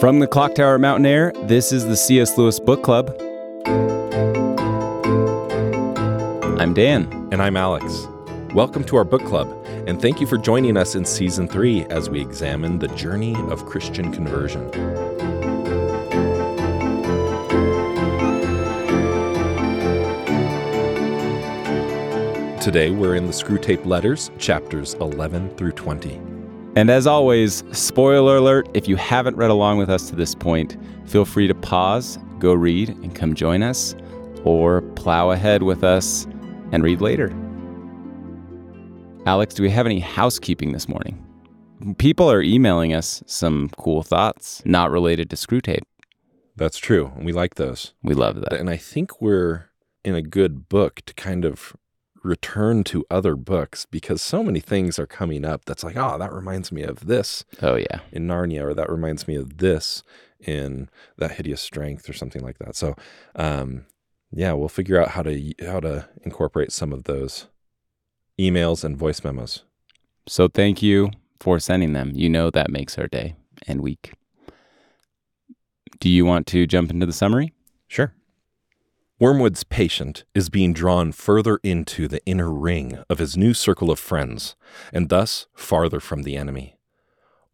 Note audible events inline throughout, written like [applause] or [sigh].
From the Clock Tower Mountain Air, this is the C.S. Lewis Book Club. I'm Dan. And I'm Alex. Welcome to our book club, and thank you for joining us in season three as we examine the journey of Christian conversion. Today we're in the Screwtape Letters, chapters 11 through 20. And as always, spoiler alert if you haven't read along with us to this point, feel free to pause, go read, and come join us, or plow ahead with us and read later. Alex, do we have any housekeeping this morning? People are emailing us some cool thoughts not related to Screwtape. That's true. We like those. We love that. And I think we're in a good book to kind of return to other books because so many things are coming up that's like, oh, that reminds me of this Oh, yeah. in Narnia, or that reminds me of this in that hideous strength, or something like that. So, um, yeah, we'll figure out how to how to incorporate some of those emails and voice memos. So thank you for sending them. You know that makes our day and week. Do you want to jump into the summary? Sure. Wormwood's patient is being drawn further into the inner ring of his new circle of friends, and thus farther from the enemy,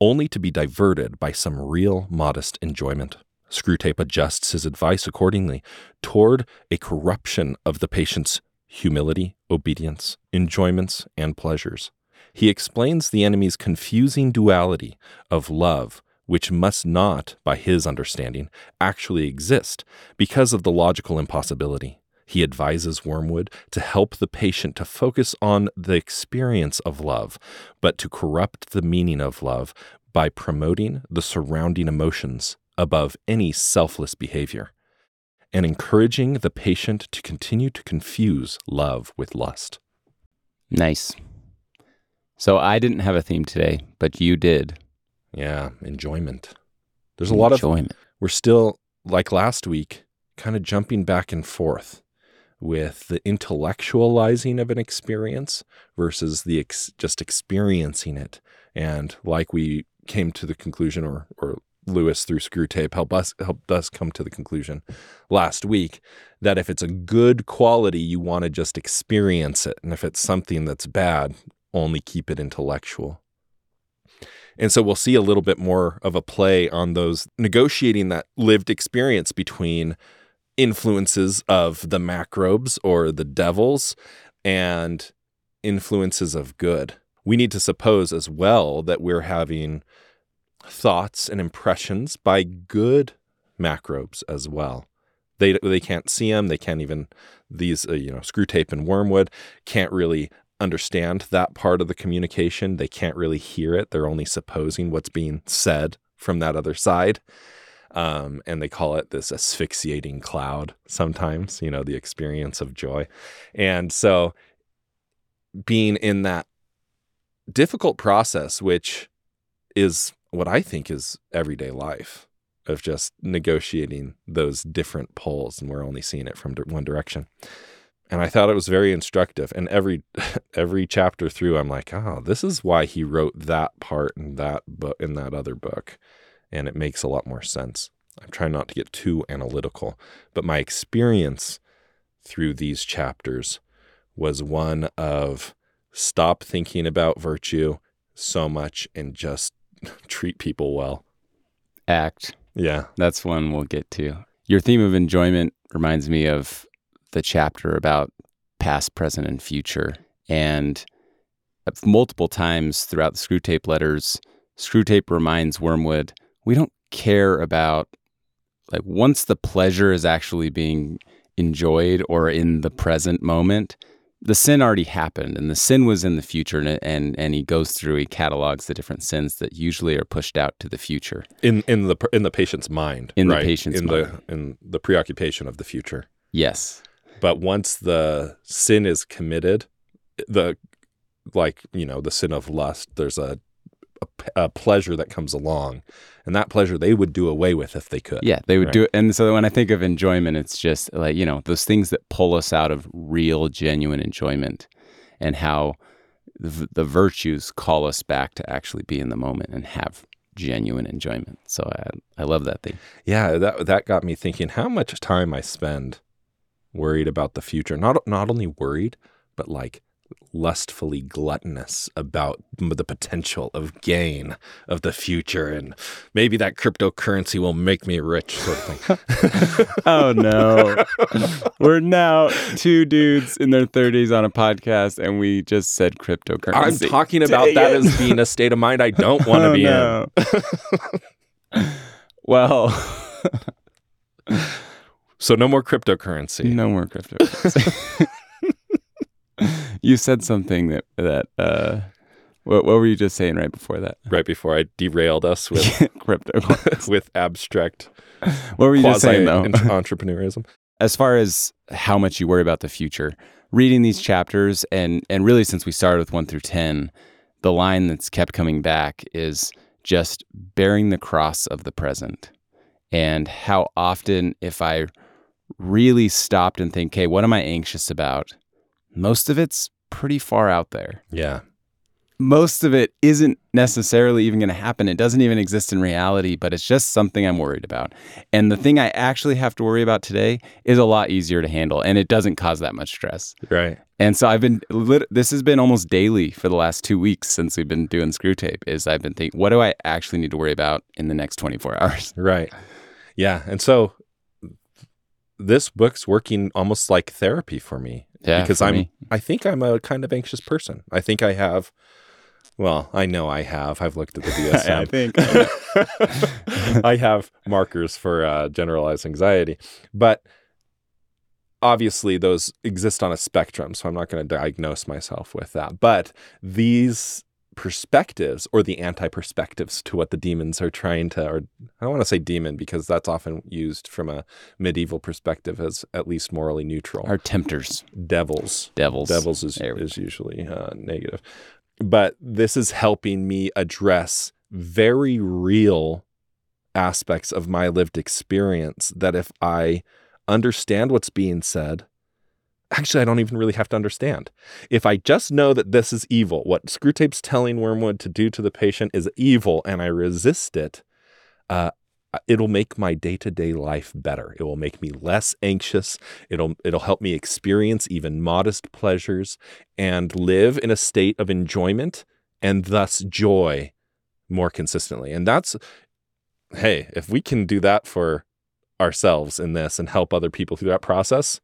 only to be diverted by some real modest enjoyment. Screwtape adjusts his advice accordingly toward a corruption of the patient's humility, obedience, enjoyments, and pleasures. He explains the enemy's confusing duality of love which must not, by his understanding, actually exist because of the logical impossibility. He advises Wormwood to help the patient to focus on the experience of love, but to corrupt the meaning of love by promoting the surrounding emotions above any selfless behavior, and encouraging the patient to continue to confuse love with lust. Nice. So I didn't have a theme today, but you did. Yeah, enjoyment. There's a lot of enjoyment. we're still like last week kind of jumping back and forth with the intellectualizing of an experience versus the ex- just experiencing it and like we came to the conclusion or or Lewis through Screwtape help us helped us come to the conclusion last week that if it's a good quality you want to just experience it and if it's something that's bad only keep it intellectual and so we'll see a little bit more of a play on those negotiating that lived experience between influences of the macrobes or the devils and influences of good. We need to suppose as well that we're having thoughts and impressions by good macrobes as well. They, they can't see them. They can't even, these, uh, you know, Screwtape and wormwood can't really understand that part of the communication. They can't really hear it. They're only supposing what's being said from that other side. Um, and they call it this asphyxiating cloud sometimes, you know, the experience of joy. And so being in that difficult process, which is what I think is everyday life of just negotiating those different poles, and we're only seeing it from one direction and I thought it was very instructive. And every [laughs] every chapter through, I'm like, oh, this is why he wrote that part in that book in that other book, and it makes a lot more sense. I'm trying not to get too analytical, but my experience through these chapters was one of stop thinking about virtue so much and just [laughs] treat people well. Act. Yeah. That's one we'll get to. Your theme of enjoyment reminds me of the chapter about past, present, and future. And uh, multiple times throughout the Screwtape letters, Screwtape reminds Wormwood, we don't care about, like, once the pleasure is actually being enjoyed or in the present moment, the sin already happened and the sin was in the future and, and and he goes through he catalogs the different sins that usually are pushed out to the future in in the in the patient's mind in right? the patient's in mind. the in the preoccupation of the future yes but once the sin is committed the like you know the sin of lust there's a, a, a pleasure that comes along and that pleasure they would do away with if they could yeah they would Right. do it and so when i think of enjoyment it's just like you know those things that pull us out of real genuine enjoyment and how the, the virtues call us back to actually be in the moment and have genuine enjoyment. So I I love that thing. Yeah, that that got me thinking how much time I spend worried about the future. Not not only worried, but like lustfully gluttonous about the potential of gain of the future and maybe that cryptocurrency will make me rich sort of thing. [laughs] oh no. We're now two dudes in their 30s on a podcast and we just said cryptocurrency. I'm talking about that as being a state of mind I don't want to [laughs] Oh, be no. in. [laughs] well, So no more cryptocurrency. no more cryptocurrency. [laughs] you said something that that uh what, what were you just saying right before that? Right before I derailed us [laughs] with Cryptocurrency. with abstract What were you just saying though? [laughs] entrepreneurism. as far as how much you worry about the future, reading these chapters and and really since we started with 1 through 10, the line that's kept coming back is just bearing the cross of the present. And how often if I really stopped and think, "Okay, what am I anxious about?" Most of it's pretty far out there. Yeah. Most of it isn't necessarily even going to happen. It doesn't even exist in reality, but it's just something I'm worried about. And the thing I actually have to worry about today is a lot easier to handle and it doesn't cause that much stress. Right. And so I've been this has been almost daily for the last 2 weeks since we've been doing Screwtape is I've been thinking what do I actually need to worry about in the next 24 [laughs] hours? Right. Yeah. And so this book's working almost like therapy for me. Yeah. because I'm me. I think I'm a kind of anxious person. I think I have well, I know I have. I've looked at the [laughs] DSM. I think [laughs] I have markers for uh, generalized anxiety, but obviously those exist on a spectrum. So I'm not going to diagnose myself with that. But these perspectives or the anti perspectives to what the demons are trying to, or I don't want to say demon because that's often used from a medieval perspective as at least morally neutral. our tempters, devils. devils. Devils is, is usually uh, negative. But this is helping me address very real aspects of my lived experience that if I understand what's being said, actually, I don't even really have to understand. If I just know that this is evil, what Screwtape's telling Wormwood to do to the patient is evil, and I resist it, uh, it'll make my day-to-day life better. It will make me less anxious. It'll it'll help me experience even modest pleasures and live in a state of enjoyment and thus joy more consistently. And that's hey, if we can do that for ourselves in this and help other people through that process,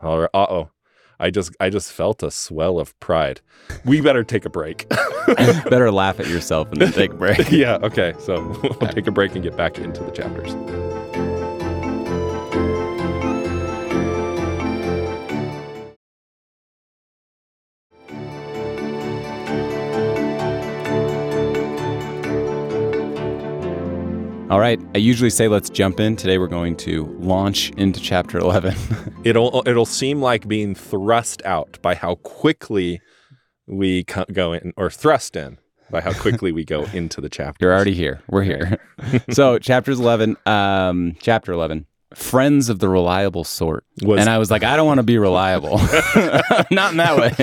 or uh-oh. I just I just felt a swell of pride. We better take a break. [laughs] [laughs] Better laugh at yourself and then take a break. [laughs] yeah, okay. So we'll take a break and get back into the chapters. All right. I usually say let's jump in. Today we're going to launch into chapter 11. [laughs] It'll it'll seem like being thrust out by how quickly we go in, or thrust in by how quickly we go [laughs] into the chapter. You're already here. We're here. [laughs] so, chapters 11, um, chapter 11, friends of the reliable sort. Was- and I was like, I don't want to be reliable. Not in that way.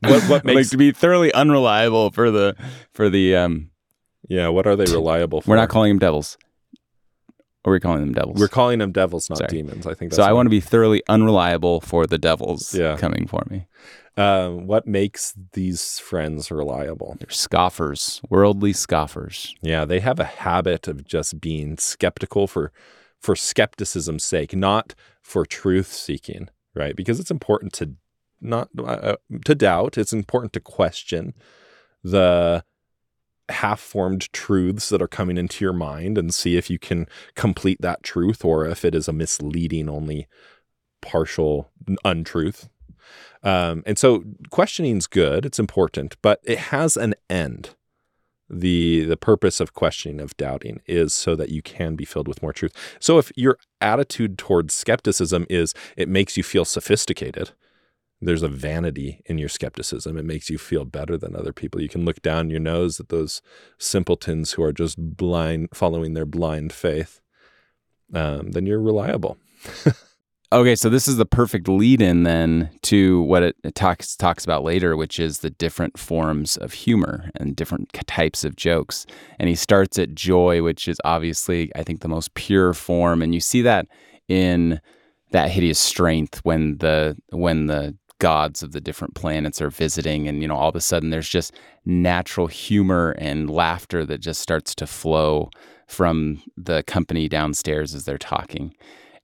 What- what like makes- to be thoroughly unreliable for the, for the, um, yeah. What are they reliable for? we're not calling them devils. Or are we calling them devils? We're calling them devils, not Sorry. demons. I think. That's so I want to be thoroughly unreliable for the devils Yeah. coming for me. Um, what makes these friends reliable? They're scoffers, worldly scoffers. Yeah, they have a habit of just being skeptical for for skepticism's sake, not for truth seeking, right? Because it's important to not uh, to doubt. It's important to question the half-formed truths that are coming into your mind and see if you can complete that truth or if it is a misleading only partial untruth. Um, and so questioning's good, it's important, but it has an end the the purpose of questioning of doubting is so that you can be filled with more truth. So if your attitude towards skepticism is it makes you feel sophisticated, there's a vanity in your skepticism. It makes you feel better than other people. You can look down your nose at those simpletons who are just blind, following their blind faith. Um, then you're reliable. [laughs] Okay, so this is the perfect lead-in then to what it, it talks talks about later, which is the different forms of humor and different types of jokes. And he starts at joy, which is obviously, I think, the most pure form, and you see that in that hideous strength when the when the gods of the different planets are visiting and you know all of a sudden there's just natural humor and laughter that just starts to flow from the company downstairs as they're talking.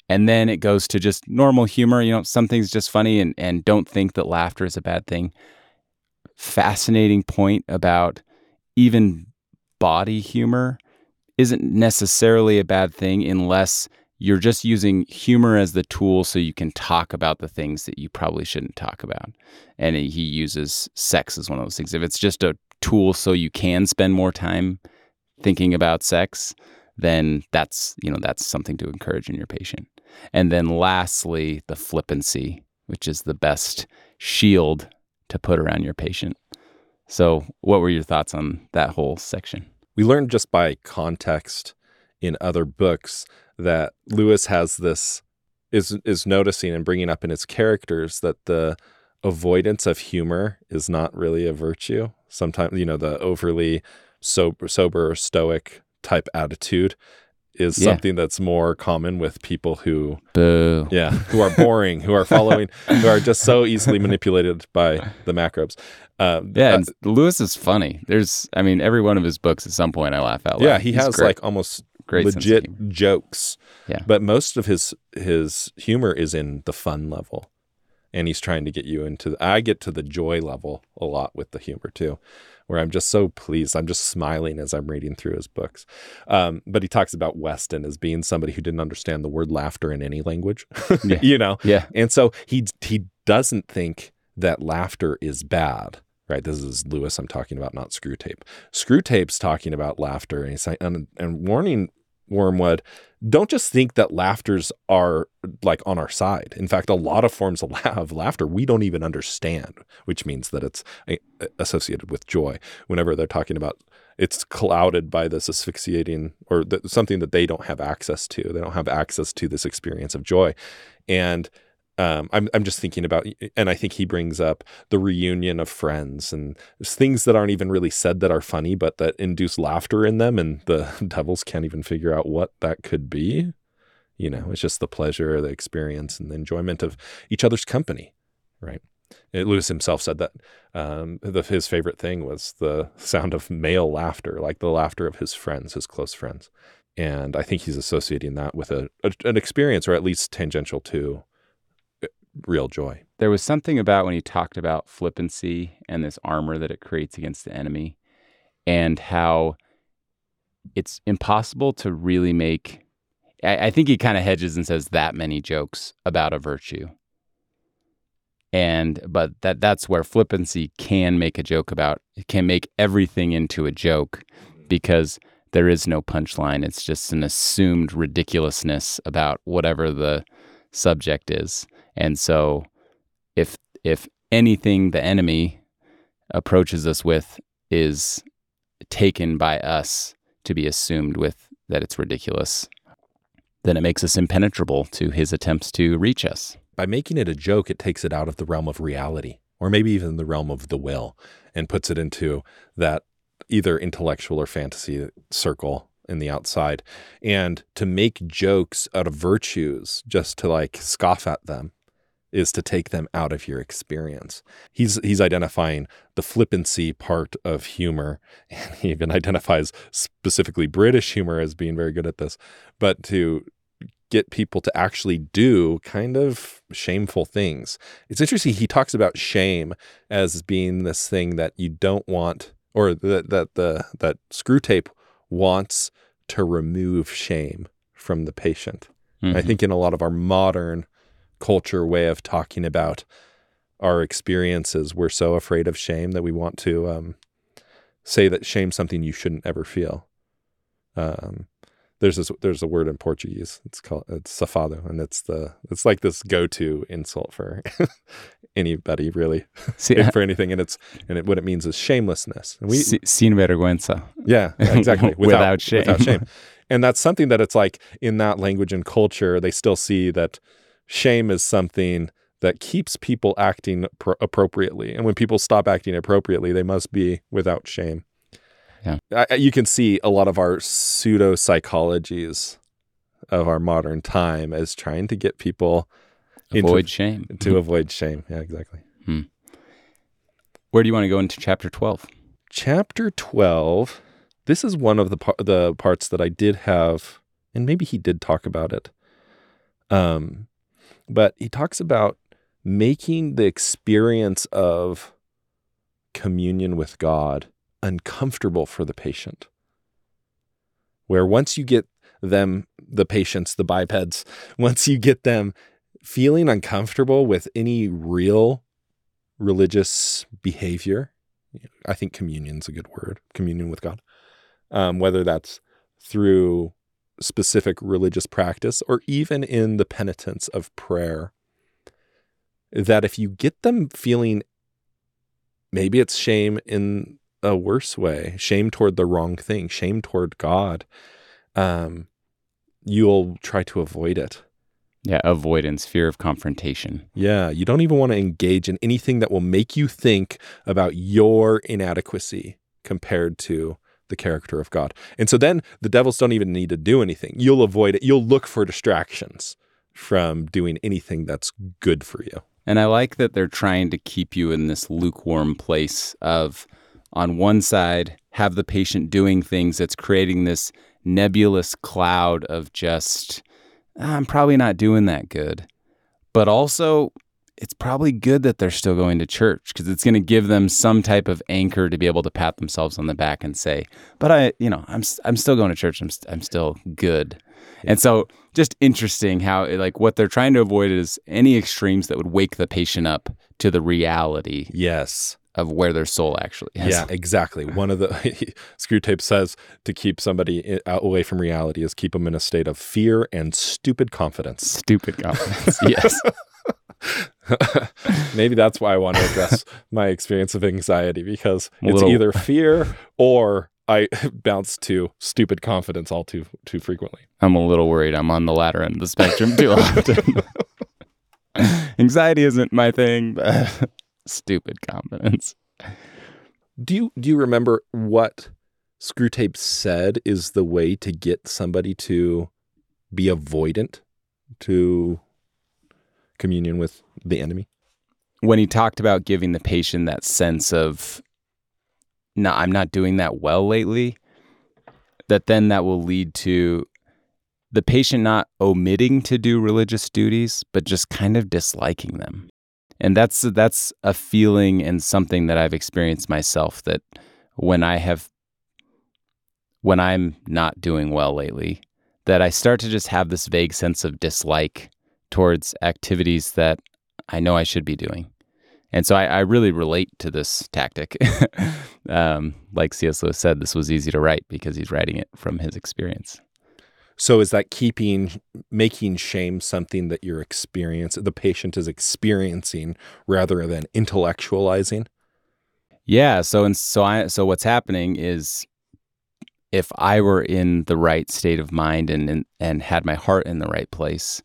And then it goes to just normal humor you know something's just funny and and don't think that laughter is a bad thing. Fascinating point about even body humor isn't necessarily a bad thing unless you're just using humor as the tool so you can talk about the things that you probably shouldn't talk about. And he uses sex as one of those things. If it's just a tool so you can spend more time thinking about sex, then that's, you know, that's something to encourage in your patient. And then lastly, the flippancy, which is the best shield to put around your patient. So, what were your thoughts on that whole section? We learned just by context in other books that Lewis has this is is noticing and bringing up in his characters that the avoidance of humor is not really a virtue. Sometimes, you know, the overly sober, sober or stoic type attitude is yeah. something that's more common with people who Boo. yeah who are boring who are following who are just so easily manipulated by the macrobes uh, yeah uh, lewis is funny there's i mean every one of his books at some point i laugh out loud yeah he He's has great. like almost Great legit jokes. Yeah. But most of his his humor is in the fun level. And he's trying to get you into the, I get to the joy level a lot with the humor too, where I'm just so pleased. I'm just smiling as I'm reading through his books. Um, but he talks about Weston as being somebody who didn't understand the word laughter in any language. [laughs] yeah. you know? Yeah. And so he he doesn't think that laughter is bad right? This is Lewis I'm talking about, not Screwtape. Screw Tape's talking about laughter, and he's saying, and, and warning Wormwood, don't just think that laughters are like on our side. In fact, a lot of forms of laughter we don't even understand, which means that it's eh, associated with joy. Whenever they're talking about it's clouded by this asphyxiating or something that they don't have access to. They don't have access to this experience of joy. And um, I'm I'm just thinking about, and I think he brings up the reunion of friends and things that aren't even really said that are funny, but that induce laughter in them, and the [laughs] devils can't even figure out what that could be. You know, it's just the pleasure, the experience, and the enjoyment of each other's company, right? Lewis himself said that um, the, his favorite thing was the [laughs] sound of male laughter, like the laughter of his friends, his close friends. And I think he's associating that with a, a an experience, or at least tangential to real joy. There was something about when he talked about flippancy and this armor that it creates against the enemy and how it's impossible to really make I, I think he kind of hedges and says that many jokes about a virtue. And but that that's where flippancy can make a joke about it can make everything into a joke because there is no punchline. It's just an assumed ridiculousness about whatever the subject is. And so if if anything the enemy approaches us with is taken by us to be assumed with that it's ridiculous, then it makes us impenetrable to his attempts to reach us. By making it a joke, it takes it out of the realm of reality, or maybe even the realm of the will, and puts it into that either intellectual or fantasy circle in the outside. And to make jokes out of virtues just to like scoff at them is to take them out of your experience. He's he's identifying the flippancy part of humor, [laughs] and he even identifies specifically British humor as being very good at this. But to get people to actually do kind of shameful things. It's interesting. He talks about shame as being this thing that you don't want, or that that the that Screwtape wants to remove shame from the patient. Mm-hmm. I think in a lot of our modern culture way of talking about our experiences. We're so afraid of shame that we want to um, say that shame's something you shouldn't ever feel. Um, there's this, there's a word in Portuguese. It's called it's safado, and it's the it's like this go to insult for [laughs] anybody really [laughs] See, for anything, and it's and it, what it means is shamelessness. And we sin vergüenza. Yeah, [laughs] exactly. Without, without shame. Without shame. And that's something that it's like in that language and culture, they still see that shame is something that keeps people acting pro- appropriately. And when people stop acting appropriately, they must be without shame. Yeah. I, you can see a lot of our pseudo psychologies of our modern time as trying to get people avoid into, shame. to avoid shame. Yeah, exactly. Where do you want to go into chapter 12? Chapter 12. This is one of the par- the parts that I did have and maybe he did talk about it. Um but he talks about making the experience of communion with God uncomfortable for the patient. Where once you get them, the patients, the bipeds, [laughs] once you get them feeling uncomfortable with any real religious behavior, I think communion's a good word, communion with God, um, whether that's through specific religious practice or even in the penitence of prayer, that if you get them feeling maybe it's shame in a worse way, shame toward the wrong thing, shame toward God, um, you'll try to avoid it. Yeah, avoidance, fear of confrontation. Yeah, you don't even want to engage in anything that will make you think about your inadequacy compared to the character of God. And so then the devils don't even need to do anything. You'll avoid it. You'll look for distractions from doing anything that's good for you. And I like that they're trying to keep you in this lukewarm place of, on one side, have the patient doing things that's creating this nebulous cloud of just, "Ah, I'm probably not doing that good. But also, it's probably good that they're still going to church because it's going to give them some type of anchor to be able to pat themselves on the back and say, "But I, you know, I'm I'm still going to church. I'm I'm still good." And so, just interesting how like what they're trying to avoid is any extremes that would wake the patient up to the reality Yes. of where their soul actually is. Yeah, exactly. One of the [laughs] Screwtape says to keep somebody eh, away from reality is keep them in a state of fear and stupid confidence. Stupid confidence. [laughs] yes. [laughs] Maybe that's why I want to address [laughs] my experience of anxiety because it's little- either fear [laughs] or I bounce to stupid confidence all too too frequently. I'm a little worried I'm on the latter end of the spectrum too often. Anxiety isn't my thing, but stupid confidence. Do you do you remember what Screwtape said is the way to get somebody to be avoidant to communion with the enemy? When he talked about giving the patient that sense of, no, I'm not doing that well lately, that then that will lead to the patient not omitting to do religious duties, but just kind of disliking them. And that's that's a feeling and something that I've experienced myself that when I have when I'm not doing well lately, that I start to just have this vague sense of dislike towards activities that I know I should be doing. And so I, I really relate to this tactic. [laughs] um, like C.S. Lewis said, this was easy to write because he's writing it from his experience. So is that keeping making shame something that you're experiencing the patient is experiencing rather than intellectualizing? Yeah. So and so I so what's happening is if I were in the right state of mind and and, and had my heart in the right place,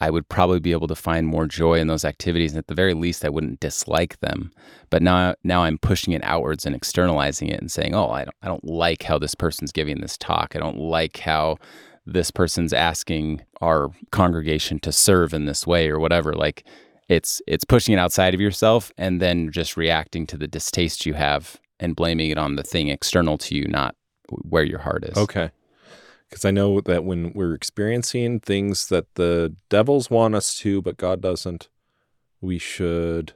I would probably be able to find more joy in those activities. And at the very least, I wouldn't dislike them. But now now I'm pushing it outwards and externalizing it and saying, oh, I don't I don't like how this person's giving this talk. I don't like how this person's asking our congregation to serve in this way or whatever. Like it's it's pushing it outside of yourself and then just reacting to the distaste you have and blaming it on the thing external to you, not where your heart is. Okay. Because I know that when we're experiencing things that the devils want us to, but God doesn't, we should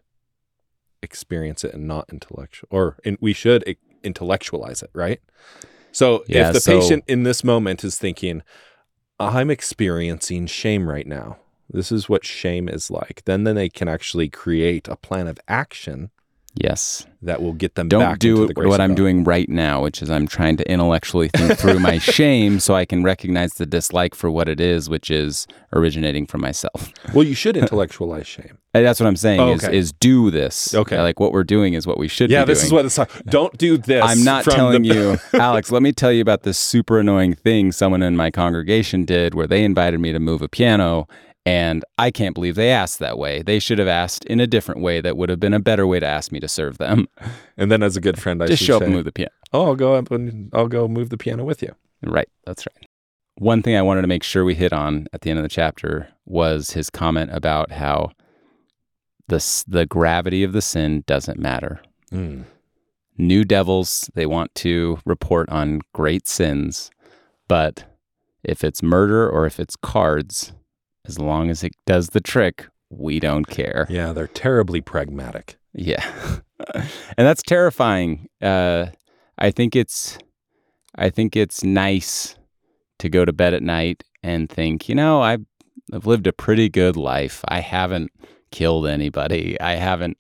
experience it and not intellectual, or and we should i- intellectualize it, right? So Yeah, if the so- patient in this moment is thinking, I'm experiencing shame right now, this is what shame is like, then then they can actually create a plan of action Yes. that will get them Don't do into the grace what I'm God. doing right now, which is I'm trying to intellectually think through my [laughs] shame so I can recognize the dislike for what it is, which is originating from myself. Well, you should intellectualize shame. [laughs] And that's what I'm saying Oh, is okay. is do this. Okay. Like what we're doing is what we should do. Yeah, this doing. is what it's. like. Don't do this. I'm not telling the- you, [laughs] Alex, let me tell you about this super annoying thing someone in my congregation did where they invited me to move a piano And I can't believe they asked that way. They should have asked in a different way that would have been a better way to ask me to serve them. [laughs] And then, as a good friend, I Just should show up say, and move the piano. "Oh, I'll go up and I'll go move the piano with you." Right. That's right. One thing I wanted to make sure we hit on at the end of the chapter was his comment about how the, the gravity of the sin doesn't matter. Mm. New devils, they want to report on great sins, but if it's murder or if it's cards, as long as it does the trick, we don't care. Yeah, they're terribly pragmatic. Yeah. [laughs] and that's terrifying. Uh, I think it's I think it's nice to go to bed at night and think, you know, I've, I've lived a pretty good life. I haven't killed anybody. I haven't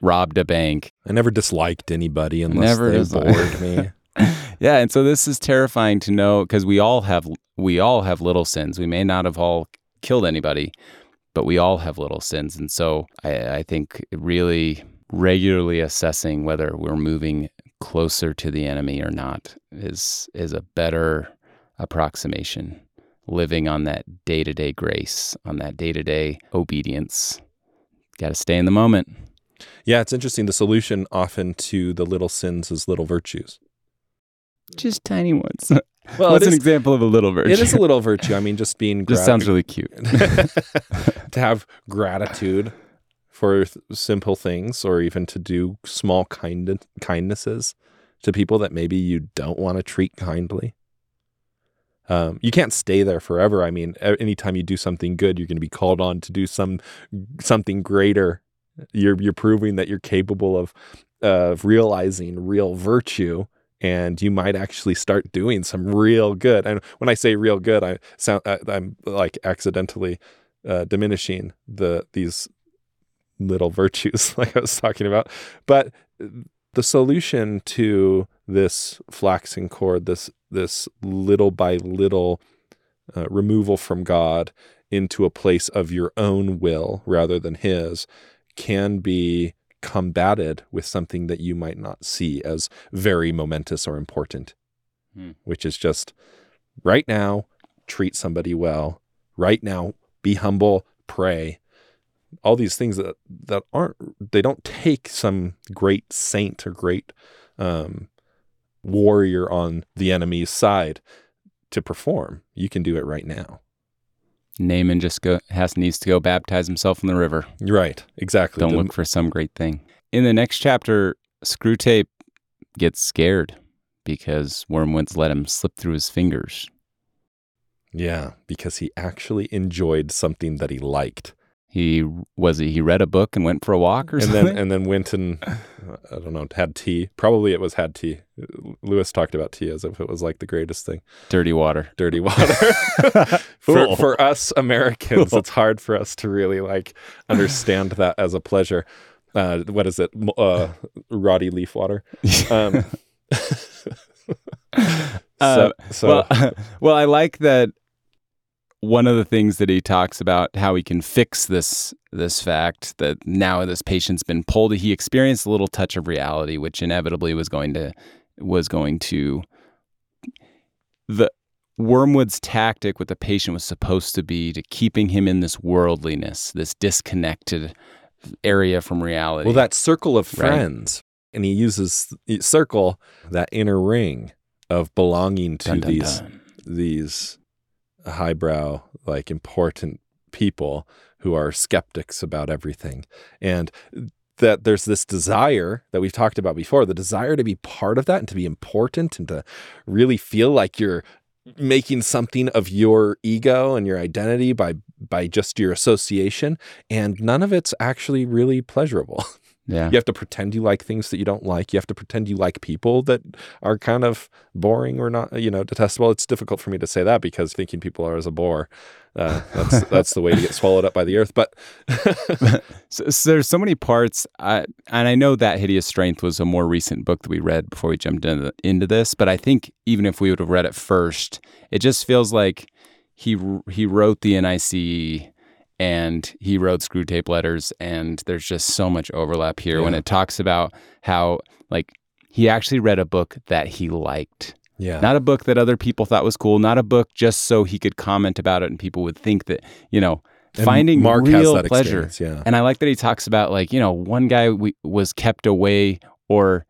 robbed a bank. I never disliked anybody unless Never they disliked- bored me. [laughs] yeah, and so this is terrifying to know because we all have we all have little sins. We may not have all killed anybody, but we all have little sins, and so I, I think really regularly assessing whether we're moving closer to the enemy or not is is a better approximation. Living on that day to day grace, on that day to day obedience. Got to stay in the moment. Yeah, it's interesting. The solution often to the little sins is little virtues. Just tiny ones. [laughs] Well, What's an is, example of a little virtue? it is a little virtue. I mean, just being [laughs] Just grat- sounds really [laughs] cute. to have gratitude for th- simple things, or even to do small kind kindnesses to people that maybe you don't want to treat kindly. Um, you can't stay there forever. I mean, anytime you do something good, you're going to be called on to do some something greater. You're you're proving that you're capable of of realizing real virtue, and you might actually start doing some real good. And when I say real good, I sound I, I'm like accidentally uh, diminishing the these little virtues, [laughs] like I was talking about. But the solution to this flaxen cord, this this little by little uh, removal from God into a place of your own will rather than His, can be combated with something that you might not see as very momentous or important, Hmm. which is just right now, treat somebody well. Right now, be humble, pray. All these things that, that aren't, they don't take some great saint or great um, warrior on the enemy's side to perform. You can do it right now. Naaman just go has needs to go baptize himself in the river. Right. Exactly. Don't The- look for some great thing. In the next chapter, Screwtape gets scared because Wormwood's let him slip through his fingers. Yeah, because he actually enjoyed something that he liked. He was he, he read a book and went for a walk or and something. then and then went and I don't know had tea. Probably it was had tea. Lewis talked about tea as if it was like the greatest thing. Dirty water. Dirty water. [laughs] [laughs] for for us Americans, [laughs] it's hard for us to really like understand that as a pleasure. Uh, what is it? Uh, Roddy leaf water. Um, Uh, so, so well, well, I like that. One of the things that he talks about how he can fix this this fact that now this patient's been pulled. He experienced a little touch of reality, which inevitably was going to was going to the Wormwood's tactic with the patient was supposed to be to keeping him in this worldliness, this disconnected area from reality. Well, that circle of Right. friends, and he uses circle that inner ring of belonging to Dun, dun, these dun. these highbrow, like important people who are skeptics about everything, and that there's this desire that we've talked about before, the desire to be part of that and to be important and to really feel like you're making something of your ego and your identity by by just your association. And none of it's actually really pleasurable [laughs] Yeah. you have to pretend you like things that you don't like you have to pretend you like people that are kind of boring or not you know detestable it's difficult for me to say that because thinking people are as a bore uh, that's [laughs] that's the way to get swallowed up by the earth but [laughs] So, so there's so many parts, I, and I know that Hideous Strength was a more recent book that we read before we jumped into, into this. But I think even if we would have read it first, it just feels like he he wrote the NIC and he wrote Screwtape Letters, and there's just so much overlap here when it talks about how like he actually read a book that he liked. yeah Not a book that other people thought was cool, not a book just so he could comment about it and people would think that, you know, And finding Mark real pleasure. yeah. And I like that he talks about like, you know, one guy we, was kept away or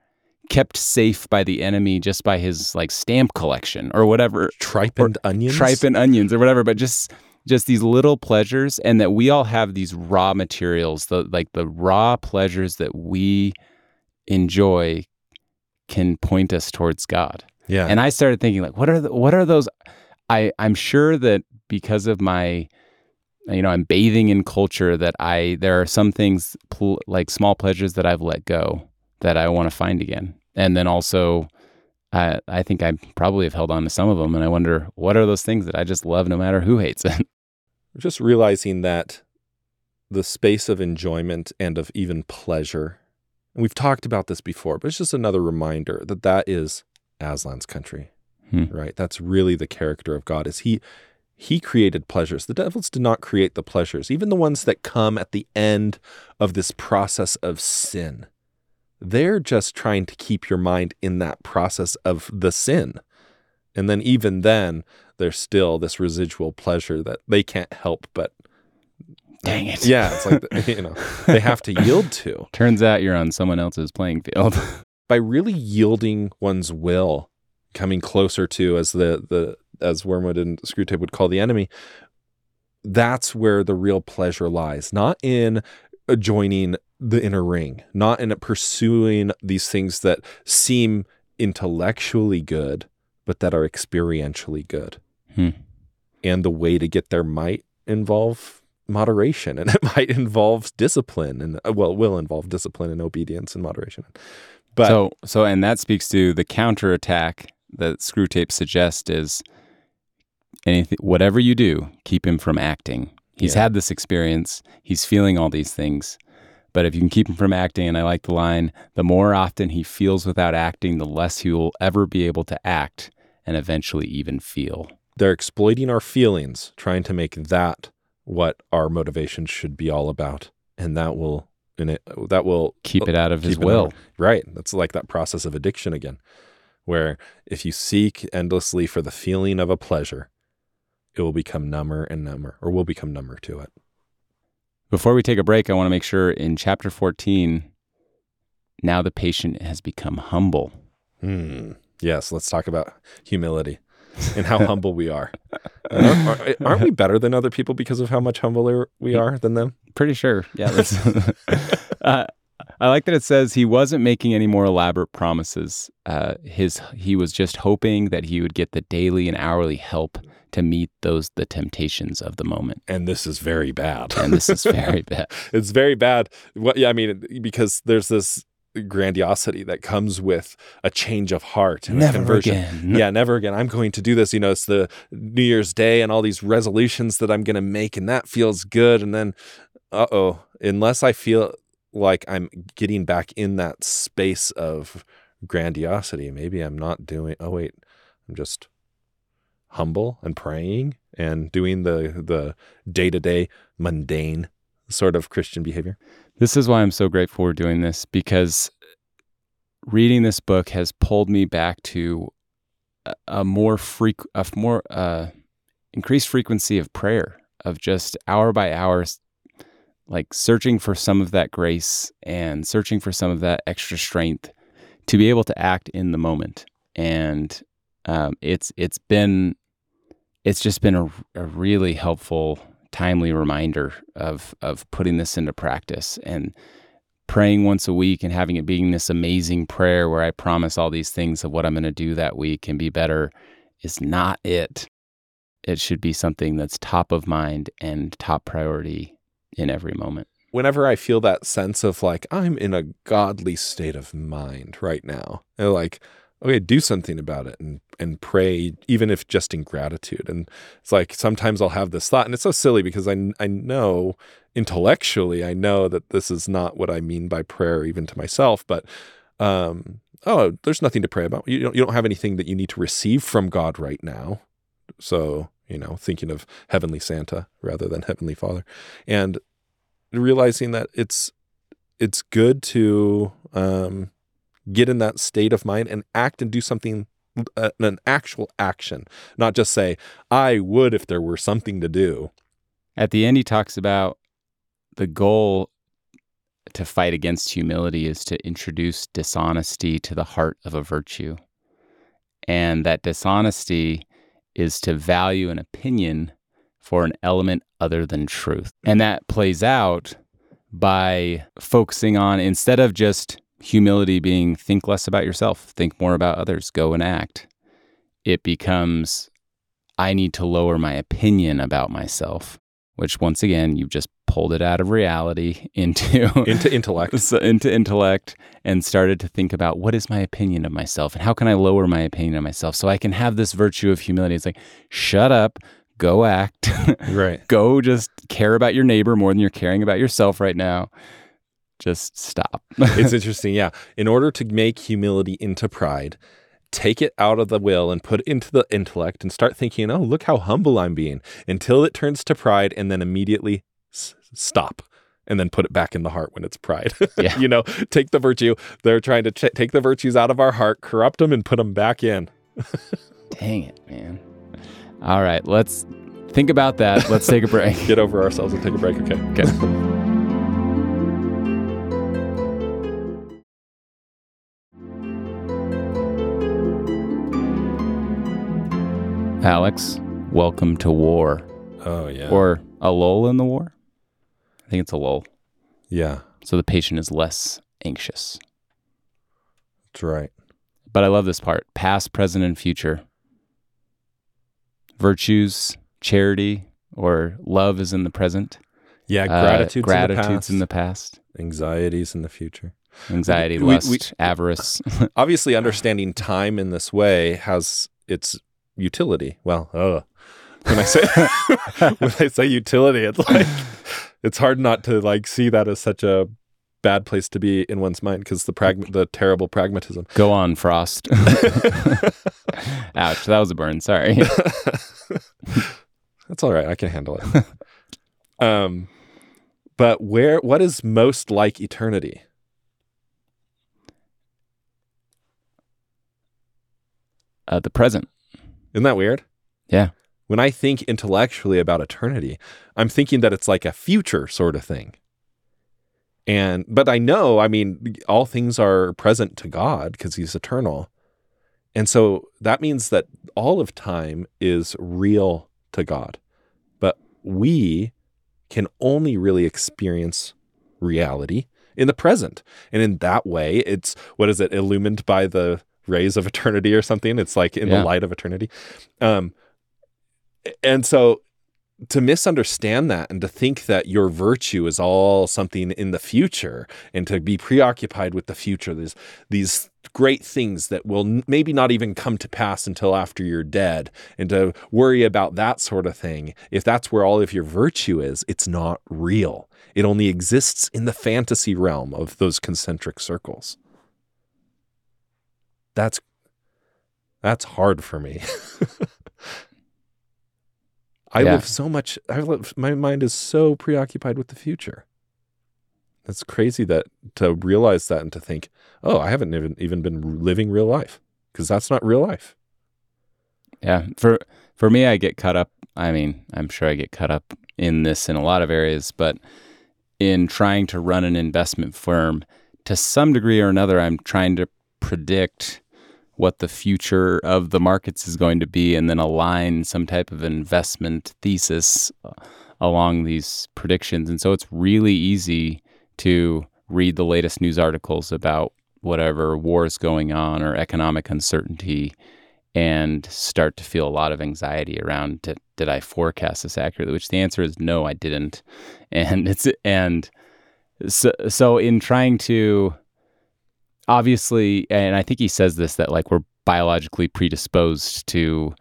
kept safe by the enemy just by his like stamp collection or whatever, tripe and onions. tripe and onions or whatever, but just just these little pleasures and that we all have these raw materials, the like the raw pleasures that we enjoy can point us towards God. yeah. And I started thinking like what are the, what are those I I'm sure that because of my you know, I'm bathing in culture that I there are some things pl- like small pleasures that I've let go that I want to find again. And then also I I think I probably have held on to some of them and I wonder what are those things that I just love no matter who hates it. [laughs] just realizing that the space of enjoyment and of even pleasure, and we've talked about this before, but it's just another reminder that that is Aslan's country, Hmm. right? That's really the character of God. Is he he created pleasures. The devils did not create the pleasures, even the ones that come at the end of this process of sin. They're just trying to keep your mind in that process of the sin. And then even then, there's still this residual pleasure that they can't help but Dang it. yeah, it's like [laughs] you know they have to yield to [laughs] Turns out you're on someone else's playing field. [laughs] by really yielding one's will, coming closer to as the the as Wormwood and Screwtape would call the enemy. That's where the real pleasure lies, not in joining the inner ring, not in pursuing these things that seem intellectually good, but that are experientially good. Hmm. And the way to get there might involve moderation and [laughs] it might involve discipline and uh, well it will involve discipline and obedience and moderation but so so and that speaks to the counterattack that Screwtape suggests is anything whatever you do, keep him from acting. He's Yeah. had this experience, he's feeling all these things. But if you can keep him from acting, and I like the line, the more often he feels without acting, the less he will ever be able to act and eventually even feel. they're exploiting our feelings trying to make that what our motivation should be all about and that will and it that will Keep it out of his will. out. right that's like that process of addiction again where if you seek endlessly for the feeling of a pleasure it will become number and number or will become number to it Before we take a break, I want to make sure in chapter 14, now the patient has become humble. Hmm. Yes, let's talk about humility and how [laughs] humble we are. Aren't, aren't- we [laughs] better than other people because of how much humbler we are than them? Pretty sure. Yeah. [laughs] Uh, I like that it says he wasn't making any more elaborate promises. Uh, his he was just hoping that he would get the daily and hourly help to meet those the temptations of the moment. And this is very bad. And this is very bad. it's very bad. What? Yeah, I mean, because there's this grandiosity that comes with a change of heart and a Never conversion. again. Yeah, never again. I'm going to do this. You know, it's the New Year's Day and all these resolutions that I'm going to make, and that feels good. And then, uh oh, unless I feel like I'm getting back in that space of grandiosity, maybe I'm not doing. Oh wait, I'm just humble and praying and doing the the day to day mundane sort of Christian behavior. This is why I'm so grateful we're doing this because reading this book has pulled me back to a, more freq a more uh, increased frequency of prayer, of just hour by hour, like searching for some of that grace and searching for some of that extra strength to be able to act in the moment. And um, it's it's been it's just been a, a really helpful timely reminder of of putting this into practice and praying once a week and having it being this amazing prayer where I promise all these things of what I'm going to do that week and be better is not it. It should be something that's top of mind and top priority in every moment. Whenever I feel that sense of like I'm in a godly state of mind right now, like okay, do something about it and and pray, even if just in gratitude. And it's like sometimes I'll have this thought, and it's so silly because I I know intellectually I know that this is not what I mean by prayer, even to myself, but um, oh, there's nothing to pray about. You don't you don't have anything that you need to receive from God right now. So you know, thinking of Heavenly Santa rather than Heavenly Father, and realizing that it's it's good to um, get in that state of mind and act and do something uh, an actual action not just say i would if there were something to do At the end, he talks about the goal to fight against humility is to introduce dishonesty to the heart of a virtue. And that dishonesty is to value an opinion for an element other than truth. And that plays out by focusing on, instead of just humility being think less about yourself, think more about others, go and act, it becomes I need to lower my opinion about myself, which once again, you've just pulled it out of reality [laughs] into into intellect [laughs] so into intellect and started to think about what is my opinion of myself and how can I lower my opinion of myself so I can have this virtue of humility. It's like, shut up, go act. [laughs] right. go just care about your neighbor more than you're caring about yourself right now. Just stop. [laughs] it's interesting. Yeah. In order to make humility into pride, take it out of the will and put it into the intellect and start thinking, oh, look how humble I'm being until it turns to pride and then immediately s- stop and then put it back in the heart when it's pride. [laughs] Yeah. you know, take the virtue. They're trying to ch- take the virtues out of our heart, corrupt them, and put them back in. [laughs] Dang it, man. All right, let's think about that. Let's take a break. Get over ourselves and take a break. Okay. Okay. Alex, welcome to war. Oh, yeah. Or a lull in the war? I think it's a lull. yeah, So the patient is less anxious. that's right. But I love this part past, present, and future. Virtues, charity, or love is in the present. Yeah, Uh, gratitude's, gratitude's in, the past, in the past. anxieties in the future. Anxiety, We- we- lust, avarice. [laughs] Obviously, understanding time in this way has its utility. Well, uh, when I say [laughs] when I say utility, it's like it's hard not to like see that as such a bad place to be in one's mind because the prag- the terrible pragmatism. Go on, Frost. [laughs] Ouch, that was a burn. Sorry. [laughs] That's all right. I can handle it. um, but where what is most like eternity? Uh, the present. Isn't that weird? Yeah. When I think intellectually about eternity, I'm thinking that it's like a future sort of thing. And but I know, I mean, all things are present to God because he's eternal. And so that means that all of time is real to God. But we can only really experience reality in the present. And in that way, it's what is it, illumined by the rays of eternity or something? It's like in Yeah. the light of eternity. Um, and so to misunderstand that and to think that your virtue is all something in the future and to be preoccupied with the future, these these great things that will maybe not even come to pass until after you're dead, and to worry about that sort of thing, if that's where all of your virtue is, it's not real. It only exists in the fantasy realm of those concentric circles. That's that's hard for me. [laughs] I Yeah. live so much. I live. My mind is so preoccupied with the future. It's crazy that to realize that and to think, oh, I haven't even even been living real life because that's not real life. Yeah. For for me, I get caught up. I mean, I'm sure I get caught up in this in a lot of areas, but in trying to run an investment firm, to some degree or another, I'm trying to predict what the future of the markets is going to be and then align some type of investment thesis uh, along these predictions. And so it's really easy to read the latest news articles about whatever war is going on or economic uncertainty and start to feel a lot of anxiety around did, did I forecast this accurately? Which the answer is no, I didn't. [laughs] And it's and so, so in trying to obviously and I think he says this that like we're biologically predisposed to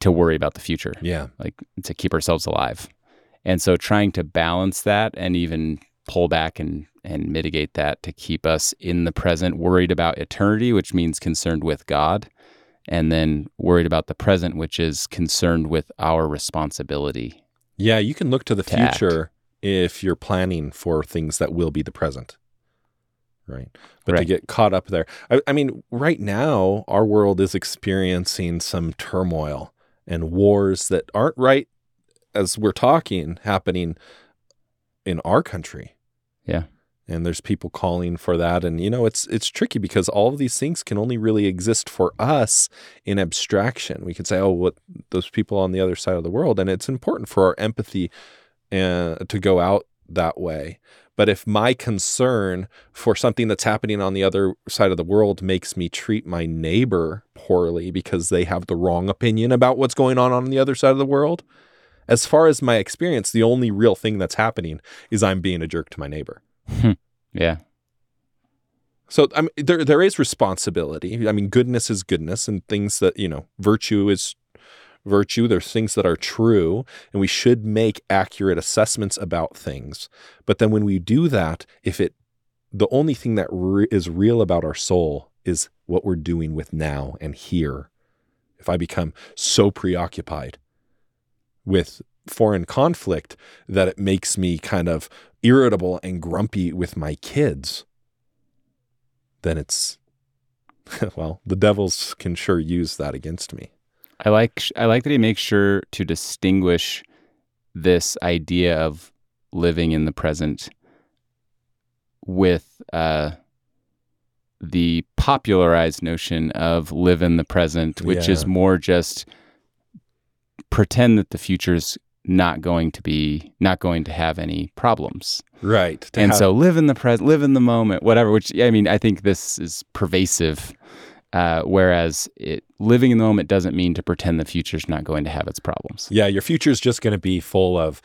to worry about the future Yeah, like to keep ourselves alive. And so trying to balance that and even pull back and and mitigate that to keep us in the present, worried about eternity, which means concerned with God, and then worried about the present, which is concerned with our responsibility. yeah. You can look to the To act. future if you're planning for things that will be the present, right? But to get caught up there, I, I mean, right now our world is experiencing some turmoil and wars that aren't right as we're talking happening in our country. Yeah. And there's people calling for that and you know it's it's tricky because all of these things can only really exist for us in abstraction. We could say oh what those people on the other side of the world and it's important for our empathy uh, to go out that way. But if my concern for something that's happening on the other side of the world makes me treat my neighbor poorly because they have the wrong opinion about what's going on on the other side of the world, as far as my experience, the only real thing that's happening is I'm being a jerk to my neighbor. Hmm. yeah. So I mean, there there is responsibility. I mean, goodness is goodness, and things that you know, virtue is virtue. There's things that are true, and we should make accurate assessments about things. But then when we do that, if it, the only thing that re- is real about our soul is what we're doing with now and here. If I become so preoccupied with foreign conflict that it makes me kind of irritable and grumpy with my kids, then it's, [laughs] well, the devils can sure use that against me. I like I like that he makes sure to distinguish this idea of living in the present with uh, the popularized notion of live in the present, which Yeah. is more just pretend that the future's not going to be not going to have any problems. Right. and have- so live in the present, live in the moment, whatever. Which I mean, I think this is pervasive. Uh, whereas it, living in the moment doesn't mean to pretend the future's not going to have its problems. Yeah, your future is just going to be full of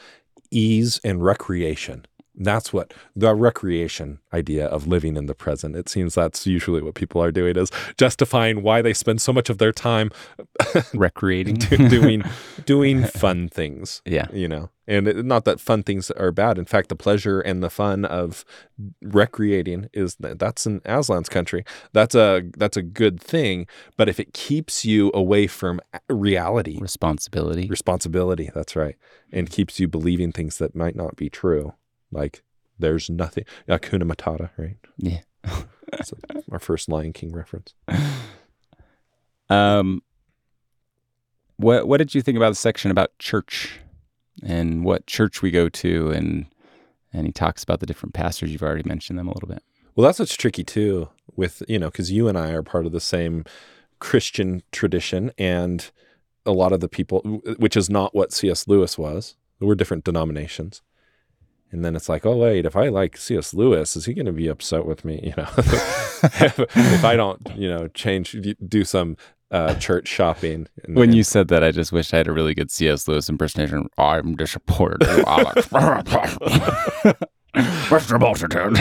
ease and recreation. That's what the recreation idea of living in the present. It seems that's usually what people are doing is justifying why they spend so much of their time [laughs] Recreating, do- doing [laughs] doing fun things. yeah, You know, and it, not that fun things are bad. In fact, the pleasure and the fun of recreating is that's in Aslan's country. That's a that's a good thing. But if it keeps you away from reality, responsibility. responsibility that's right and keeps you believing things that might not be true like there's nothing hakuna matata right Yeah. That's our first lion king reference [laughs] Um, what what did you think about the section about church and what church we go to and and he talks about the different pastors. You've already mentioned them a little bit. well that's what's tricky too with you know because you and i are part of the same christian tradition and a lot of the people which is not what cs lewis was we're different denominations and then it's like, oh wait, if I like C.S. Lewis, is he going to be upset with me? [laughs] You know, if, [laughs] if I don't, you know, change, do some uh, church shopping. And, When and- you said that, I just wished I had a really good C.S. Lewis impersonation. I'm disappointed, Alex. [laughs] Mr. Multitude.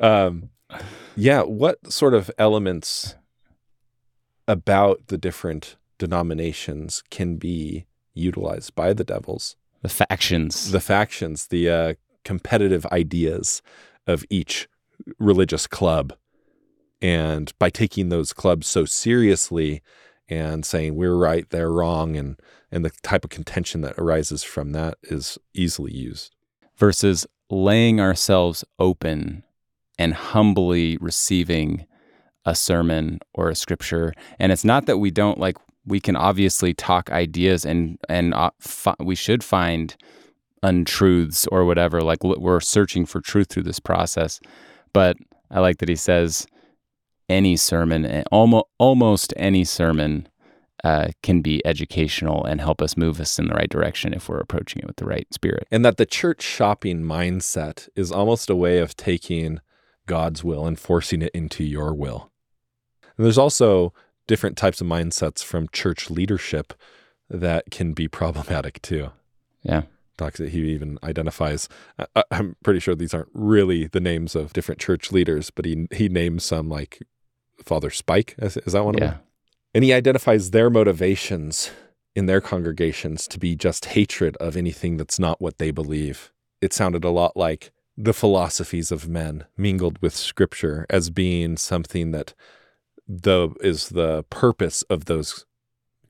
um, yeah, what sort of elements about the different denominations can be utilized by the devils? The factions. The factions, the uh, competitive ideas of each religious club. And by taking those clubs so seriously and saying we're right, they're wrong, and, and the type of contention that arises from that is easily used. versus laying ourselves open and humbly receiving a sermon or a scripture. And it's not that we don't like we can obviously talk ideas and and uh, we should find untruths or whatever like l- we're searching for truth through this process. But I like that he says any sermon almost almost any sermon uh, can be educational and help us move us in the right direction if we're approaching it with the right spirit. And that the church shopping mindset is almost a way of taking God's will and forcing it into your will. And there's also different types of mindsets from church leadership that can be [laughs] problematic too. Yeah. Talks he even identifies. I, I'm pretty sure these aren't really the names of different church leaders, but he he names some like Father Spike. Is, is that one of Yeah. them? And he identifies their motivations in their congregations to be just hatred of anything that's not what they believe. It sounded a lot like the philosophies of men mingled with scripture as being something that the is the purpose of those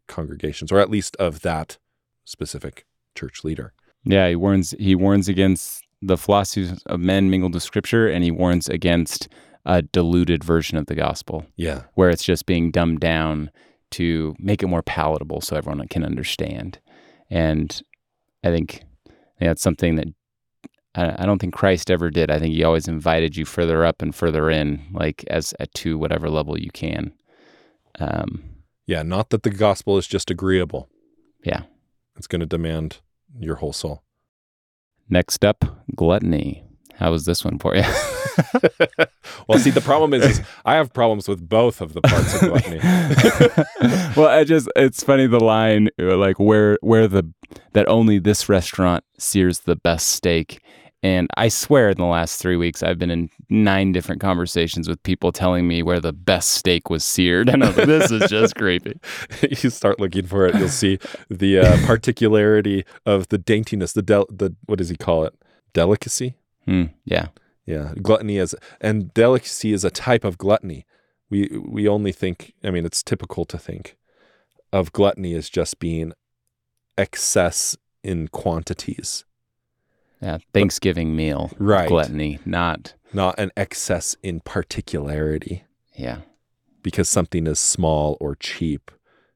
congregations or at least of that specific church leader. Yeah, he warns he warns against the philosophies of men mingled with scripture and he warns against a diluted version of the gospel Yeah. where it's just being dumbed down to make it more palatable so everyone can understand. And I think that's something that I, I don't think Christ ever did. I think he always invited you further up and further in, like as at to whatever level you can. Um, Yeah, not that the gospel is just agreeable. Yeah. It's going to demand your whole soul. next up, gluttony. How was this one for you? [laughs] well, see, the problem is, is I have problems with both of the parts of gluttony. [laughs] well, I just it's funny the line uh, like where where the that only this restaurant sears the best steak. And I swear in the last three weeks I've been in nine different conversations with people telling me where the best steak was seared. [laughs] And I'm like, this is just creepy. [laughs] you start looking for it, you'll see the uh, [laughs] particularity of the daintiness, the del- the what does he call it? Delicacy. Hmm, yeah. Yeah, gluttony is and delicacy is a type of gluttony. We we only think. I mean, it's typical to think of gluttony as just being excess in quantities, Yeah. Thanksgiving meal. Right. Gluttony, not not an excess in particularity. yeah. Because something is small or cheap,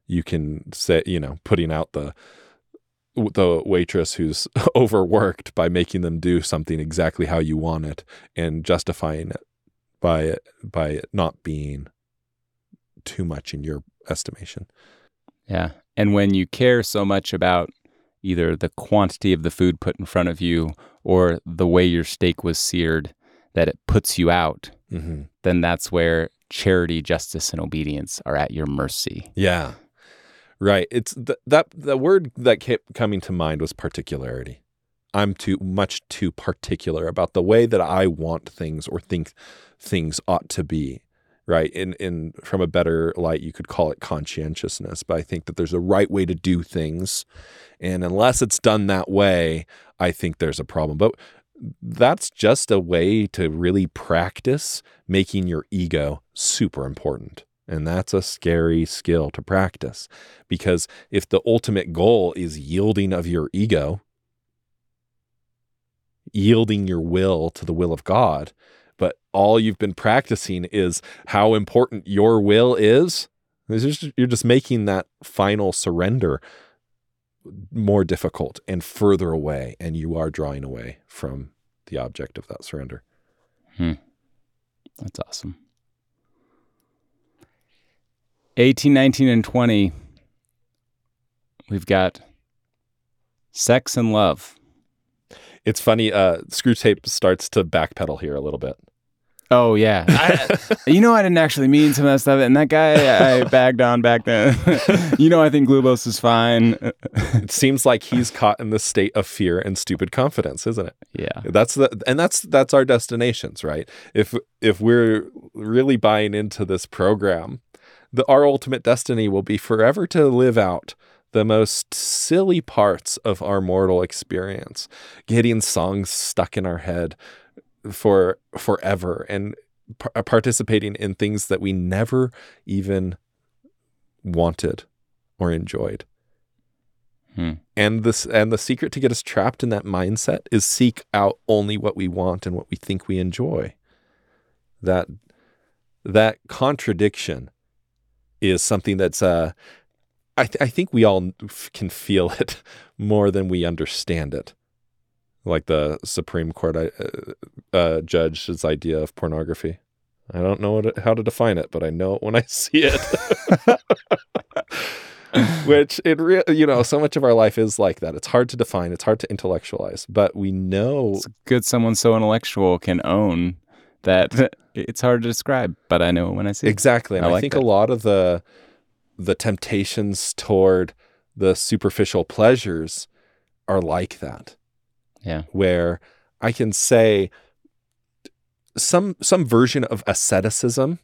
you can say, you know, putting out the the waitress who's [laughs] overworked by making them do something exactly how you want it and justifying it by it by it not being too much in your estimation. Yeah. And when you care so much about either the quantity of the food put in front of you or the way your steak was seared that it puts you out, Mm-hmm. then that's where charity, justice, and obedience are at your mercy. Yeah, right. It's th- that the word that kept coming to mind was particularity. I'm too much too particular about the way that I want things or think things ought to be. Right. In in from a better light, you could call it conscientiousness. But I think that there's a right way to do things, and unless it's done that way, I think there's a problem. But that's just a way to really practice making your ego super important. And that's a scary skill to practice because if the ultimate goal is yielding of your ego, yielding your will to the will of God, but all you've been practicing is how important your will is, you're just making that final surrender more difficult and further away. And you are drawing away from the object of that surrender. That's awesome. 18, 19, and 20, we've got sex and love. It's funny. Uh, Screwtape starts to backpedal here a little bit. Oh, yeah. I, [laughs] you know, I didn't actually mean some of that stuff. And that guy I [laughs] bagged on back then. [laughs] you know, I think Glubose is fine. It seems like he's caught in the state of fear and stupid confidence, isn't it? Yeah. That's the and that's that's our destinations, right? If if we're really buying into this program, the our ultimate destiny will be forever to live out the most silly parts of our mortal experience, getting songs stuck in our head for forever and par- participating in things that we never even wanted or enjoyed. Hmm. And this and the secret to get us trapped in that mindset is seek out only what we want and what we think we enjoy. That that contradiction is something that's uh I, th- I think we all can feel [laughs] it more than we understand it. Like the Supreme Court uh, uh, judge's idea of pornography. I don't know how to define it, but I know it when I [laughs] see it. [laughs] Which it re- you know, so much of our life is like that. It's hard to define, it's hard to intellectualize, but we know It's good someone so intellectual can own that [laughs] it's hard to describe, but I know it when I see it. Exactly. And I I, like think that. a lot of the the temptations toward the superficial pleasures are like that. Yeah. Where I can say some some version of asceticism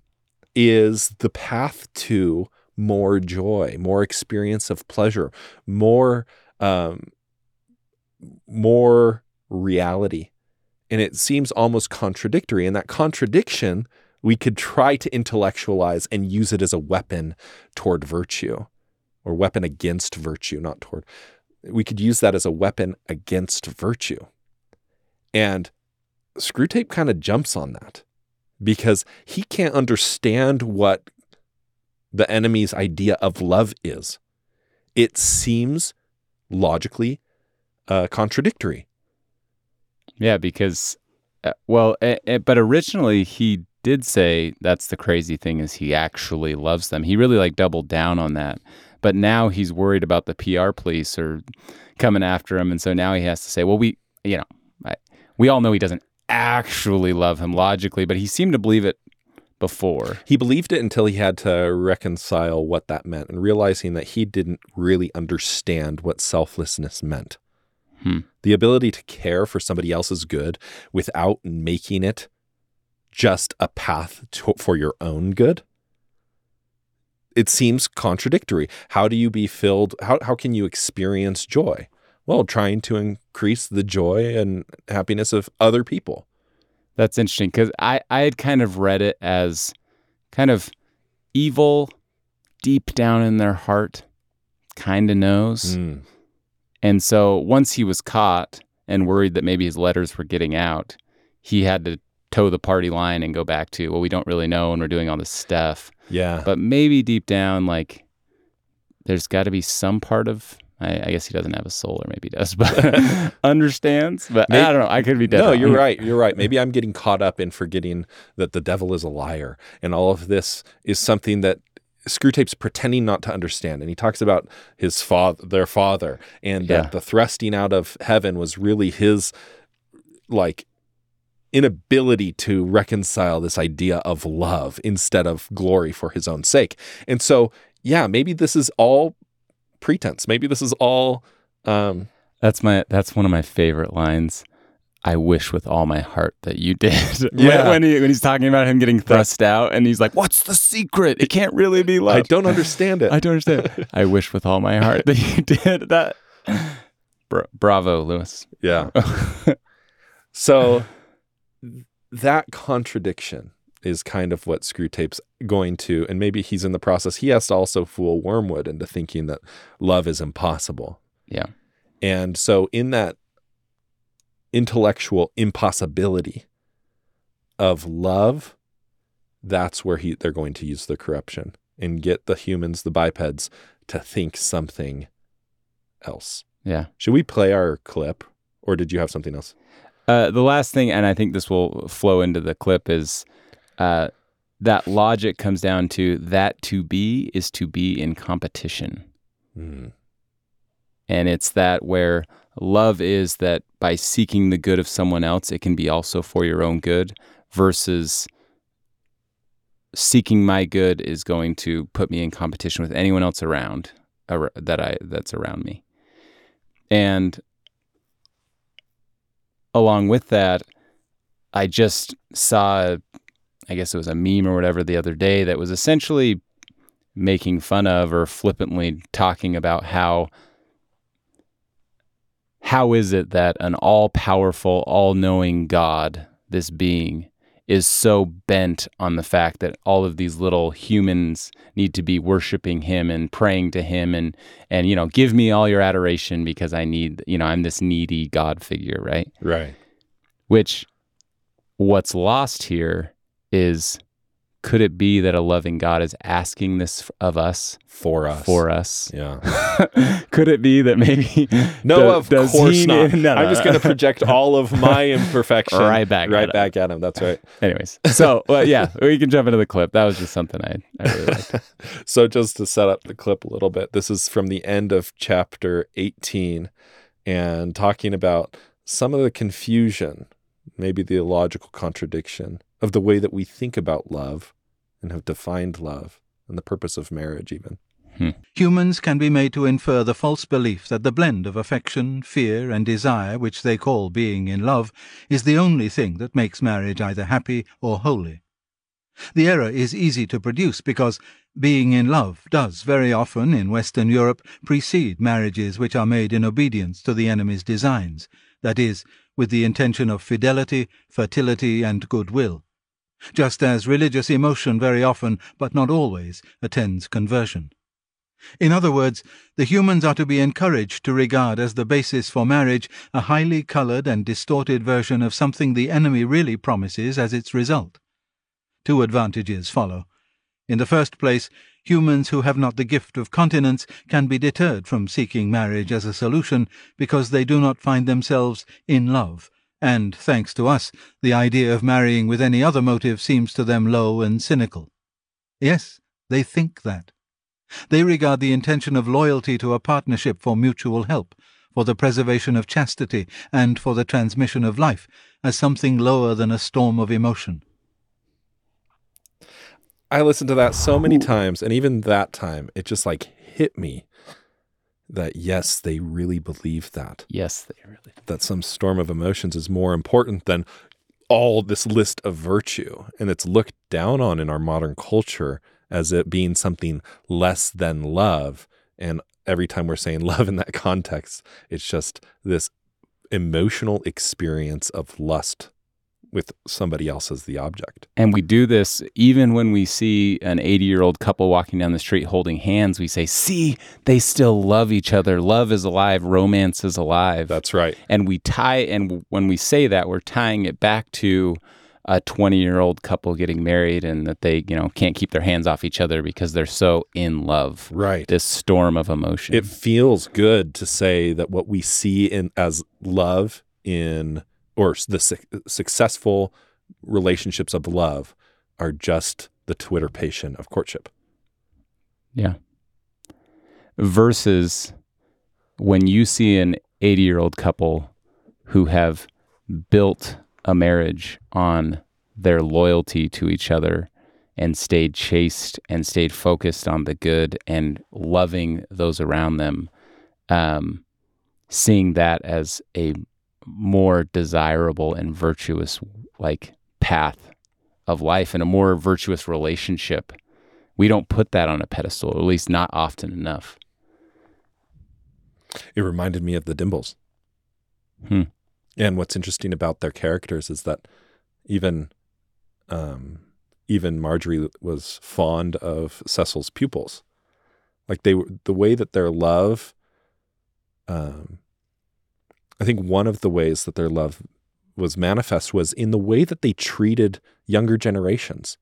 is the path to more joy, more experience of pleasure, more um, more reality. And it seems almost contradictory. And that contradiction we could try to intellectualize and use it as a weapon toward virtue or weapon against virtue, not toward. We could use that as a weapon against virtue. And Screwtape kind of jumps on that because he can't understand what the enemy's idea of love is. It seems logically uh, contradictory. Yeah, because, uh, well, eh, eh, but originally he did say that's the crazy thing is he actually loves them. He really like doubled down on that. But now he's worried about the PR police or coming after him, and so now he has to say, well, we, you know, I, we all know he doesn't actually love him logically, but he seemed to believe it before. He believed it until he had to reconcile what that meant and realizing that he didn't really understand what selflessness meant. Hmm. The ability to care for somebody else's good without making it just a path to, for your own good. It seems contradictory. How do you be filled? How, how can you experience joy? Well, trying to increase the joy and happiness of other people. That's interesting because I, I had kind of read it as kind of evil deep down in their heart, kind of knows. Mm. And so once he was caught and worried that maybe his letters were getting out, he had to toe the party line and go back to, well, we don't really know and we're doing all this stuff. Yeah. But maybe deep down, like, there's got to be some part of, I, I, guess he doesn't have a soul, or maybe he does, [laughs] but [laughs] understands. But maybe, I don't know. I could be dead. No, wrong. you're right. You're right. Maybe [laughs] I'm getting caught up in forgetting that the devil is a liar. And all of this is something that Screwtape's pretending not to understand. And he talks about his father, their father, and Yeah. that the thrusting out of heaven was really his, like, inability to reconcile this idea of love instead of glory for his own sake. And so, yeah, maybe this is all pretense. Maybe this is all um That's my that's one of my favorite lines. I wish with all my heart that you did. [laughs] When- Yeah. when, he, when he's talking about him getting thrust out and he's like, What's the secret? It can't really be love. I don't understand it. [laughs] I don't understand. I wish with all my heart that you [laughs] did that. Bra- bravo, Lewis. Yeah. so that contradiction is kind of what Screwtape's going to, and maybe he's in the process. He has to also fool Wormwood into thinking that love is impossible. Yeah. And so, in that intellectual impossibility of love, that's where he they're going to use the corruption and get the humans, the bipeds, to think something else. Yeah. Should we play our clip, or did you have something else? Uh, the last thing, and I think this will flow into the clip, is uh, that logic comes down to that to be is to be in competition. Mm. And it's that where love is that by seeking the good of someone else, it can be also for your own good, versus seeking my good is going to put me in competition with anyone else around ar- that I that's around me. And along with that, I just saw, I guess it was a meme or whatever the other day that was essentially making fun of or flippantly talking about how how is it that an all-powerful all-knowing god this being is so bent on the fact that all of these little humans need to be worshiping him and praying to him and and you know give me all your adoration because I need you know I'm this needy god figure right Right. which what's lost here is could it be that a loving God is asking this of us For us. for us? Yeah. [laughs] could it be that maybe No, of does course not. no, [laughs] no. I'm just going to project [laughs] all of my imperfection Right back right at him. back at him. That's right. Anyways, so well, yeah, we can jump into the clip. That was just something I, I really liked. so just to set up the clip a little bit, this is from the end of chapter 18 and talking about some of the confusion, maybe the illogical contradiction of the way that we think about love and have defined love and the purpose of marriage even. Hmm. Humans can be made to infer the false belief that the blend of affection, fear, and desire which they call being in love is the only thing that makes marriage either happy or holy. The error is easy to produce because being in love does very often in Western Europe precede marriages which are made in obedience to the enemy's designs, that is, with the intention of fidelity, fertility, and goodwill, just as religious emotion very often, but not always, attends conversion. In other words, the humans are to be encouraged to regard as the basis for marriage a highly colored and distorted version of something the enemy really promises as its result. Two advantages follow. In the first place, humans who have not the gift of continence can be deterred from seeking marriage as a solution because they do not find themselves in love, and, thanks to us, the idea of marrying with any other motive seems to them low and cynical. Yes, they think that. They regard the intention of loyalty to a partnership for mutual help, for the preservation of chastity, and for the transmission of life as something lower than a storm of emotion. I listened to that so many times, and even that time, it just like hit me that yes, they really believe that. Yes, they really. That some storm of emotions is more important than all this list of virtue. And it's looked down on in our modern culture as it being something less than love. And every time we're saying [laughs] love in that context, it's just this emotional experience of lust with somebody else as the object. And we do this even when we see an 80 year old couple walking down the street holding hands. We say, see, they still love each other. Love is alive. Romance is alive. That's right. And we tie, and when we say that, we're tying it back to a 20 year old couple getting married and that they, you know, can't keep their hands off each other because they're so in love. Right. This storm of emotion. It feels good to say that what we see in as love in or the su- successful relationships of love are just the twitterpation of courtship. Yeah. Versus when you see an 80 year old couple who have built a marriage on their loyalty to each other and stayed chaste and stayed focused on the good and loving those around them, um, seeing that as a more desirable and virtuous like path of life and a more virtuous relationship. We don't put that on a pedestal, at least not often enough. It reminded me of the Dimbles. Hmm. And what's interesting about their characters is that even um, even Marjorie was fond of Cecil's pupils. Like they were the way that their love um, I think one of the ways that their love was manifest was in the way that they treated younger generations.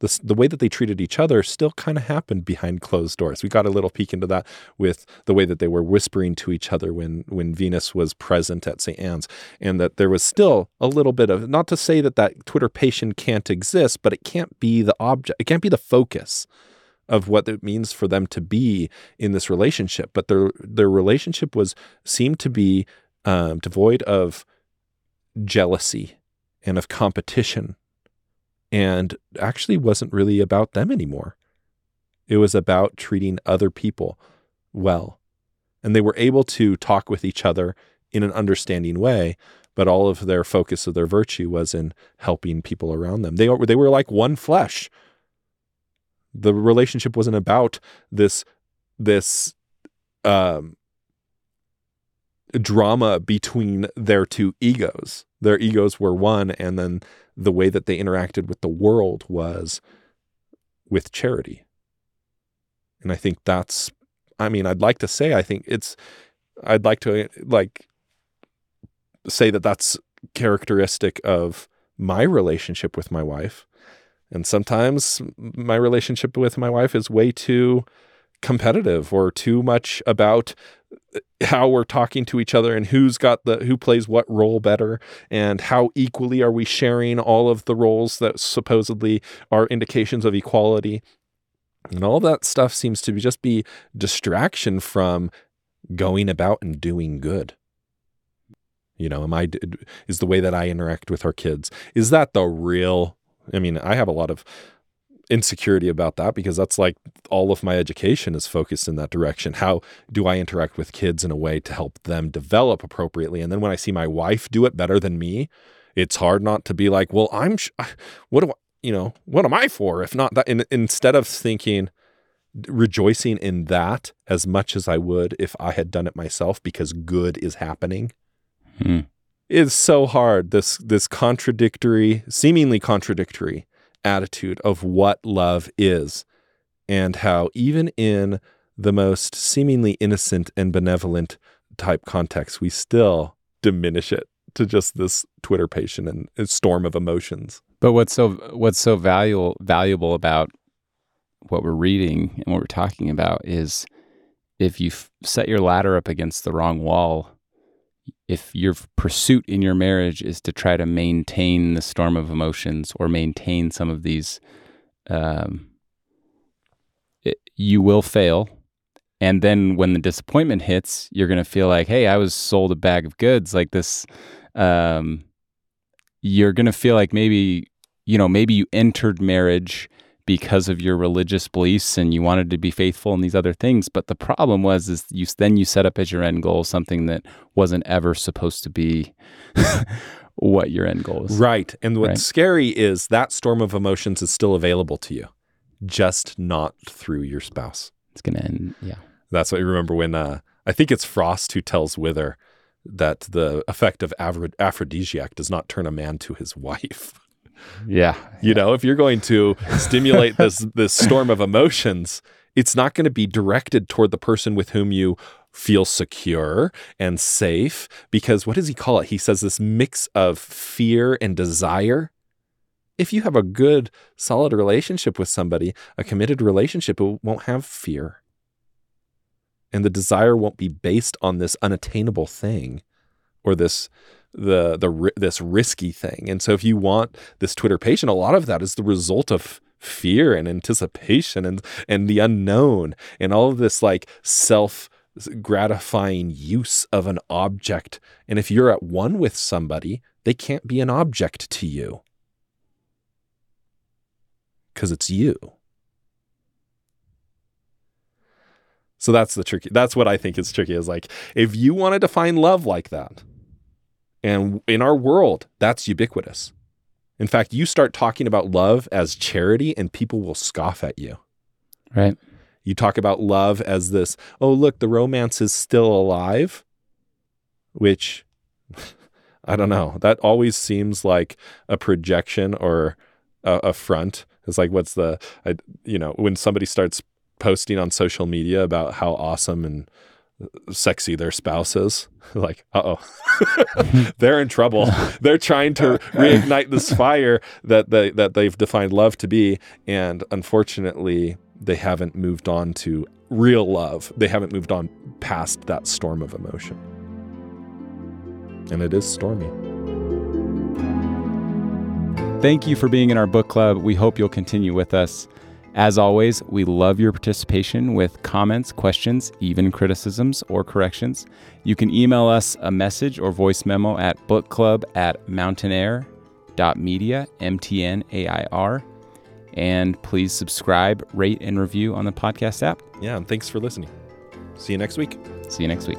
The, the way that they treated each other still kind of happened behind closed doors. We got a little peek into that with the way that they were whispering to each other when when Venus was present at St. Anne's, and that there was still a little bit of not to say that that twitterpation can't exist, but it can't be the object. It can't be the focus of what it means for them to be in this relationship. But their their relationship was seemed to be um, devoid of jealousy and of competition, and actually wasn't really about them anymore. It was about treating other people well. And they were able to talk with each other in an understanding way, but all of their focus of their virtue was in helping people around them. They they were like one flesh. The relationship wasn't about this this um, drama between their two egos. Their egos were one, and then the way that they interacted with the world was with charity. And I think that's, I mean, I'd like to say, I think it's, I'd like to like say that that's characteristic of my relationship with my wife. And sometimes my relationship with my wife is way too competitive or too much about how we're talking to each other and who's got the who plays what role better and how equally are we sharing all of the roles that supposedly are indications of equality. And all that stuff seems to be just be distraction from going about and doing good. You know am i is the way that i interact with our kids is that the real i mean i have a lot of insecurity about that because that's like all of my education is focused in that direction. How do I interact with kids in a way to help them develop appropriately? And then when I see my wife do it better than me, it's hard not to be like, well, I'm, sh- what do I, you know, what am I for if not that? And instead of thinking, rejoicing in that as much as I would if I had done it myself because good is happening. Hmm. It's so hard. This this contradictory, seemingly contradictory attitude of what love is and how even in the most seemingly innocent and benevolent type context, we still diminish it to just this twitterpation and storm of emotions. But what's so what's so valuable valuable about what we're reading and what we're talking about is if you set your ladder up against the wrong wall, if your pursuit in your marriage is to try to maintain the storm of emotions or maintain some of these, um, it, you will fail. And then when the disappointment hits, you're going to feel like, hey, I was sold a bag of goods like this. Um, you're going to feel like maybe, you know, maybe you entered marriage because of your religious beliefs and you wanted to be faithful in these other things but the problem was is you then you set up as your end goal something that wasn't ever supposed to be [laughs] what your end goal is Right. And what's Right. scary is that storm of emotions is still available to you, just not through your spouse. it's gonna end yeah That's what you remember when uh, I think it's Frost who tells Wither that the effect of aphrodisiac does not turn a man to his wife. [laughs] yeah You know, if you're going to stimulate this [laughs] this storm of emotions, it's not going to be directed toward the person with whom you feel secure and safe because what does he call it? He says this mix of fear and desire. If you have a good solid relationship with somebody, a committed relationship, it won't have fear. And the desire won't be based on this unattainable thing or this the the this risky thing. And so if you want this twitterpation, a lot of that is the result of fear and anticipation and and the unknown and all of this like self gratifying use of an object. And if you're at one with somebody, they can't be an object to you because it's you. So that's the tricky. That's what I think is tricky. Is like if you want to define love like that, and in our world, that's ubiquitous. In fact, you start talking about love as charity, and people will scoff at you. right You talk about love as this, oh, look, the romance is still alive, which [laughs] I don't know. That always seems like a projection or a, a front. It's like, what's the, I, you know, when somebody starts posting on social media about how awesome and sexy their spouse is, [laughs] like, uh oh, [laughs] [laughs] they're in trouble. they're trying to reignite this fire that they, that they've defined love to be, and unfortunately, they haven't moved on to real love. They haven't moved on past that storm of emotion, and it is stormy. Thank you for being in our book club. We hope you'll continue with us. As always, we love your participation with comments, questions, even criticisms or corrections. You can email us a message or voice memo at bookclub at mountainair.media, M T N A I R. And please subscribe, rate, and review on the podcast app. Yeah, and thanks for listening. See you next week. See you next week.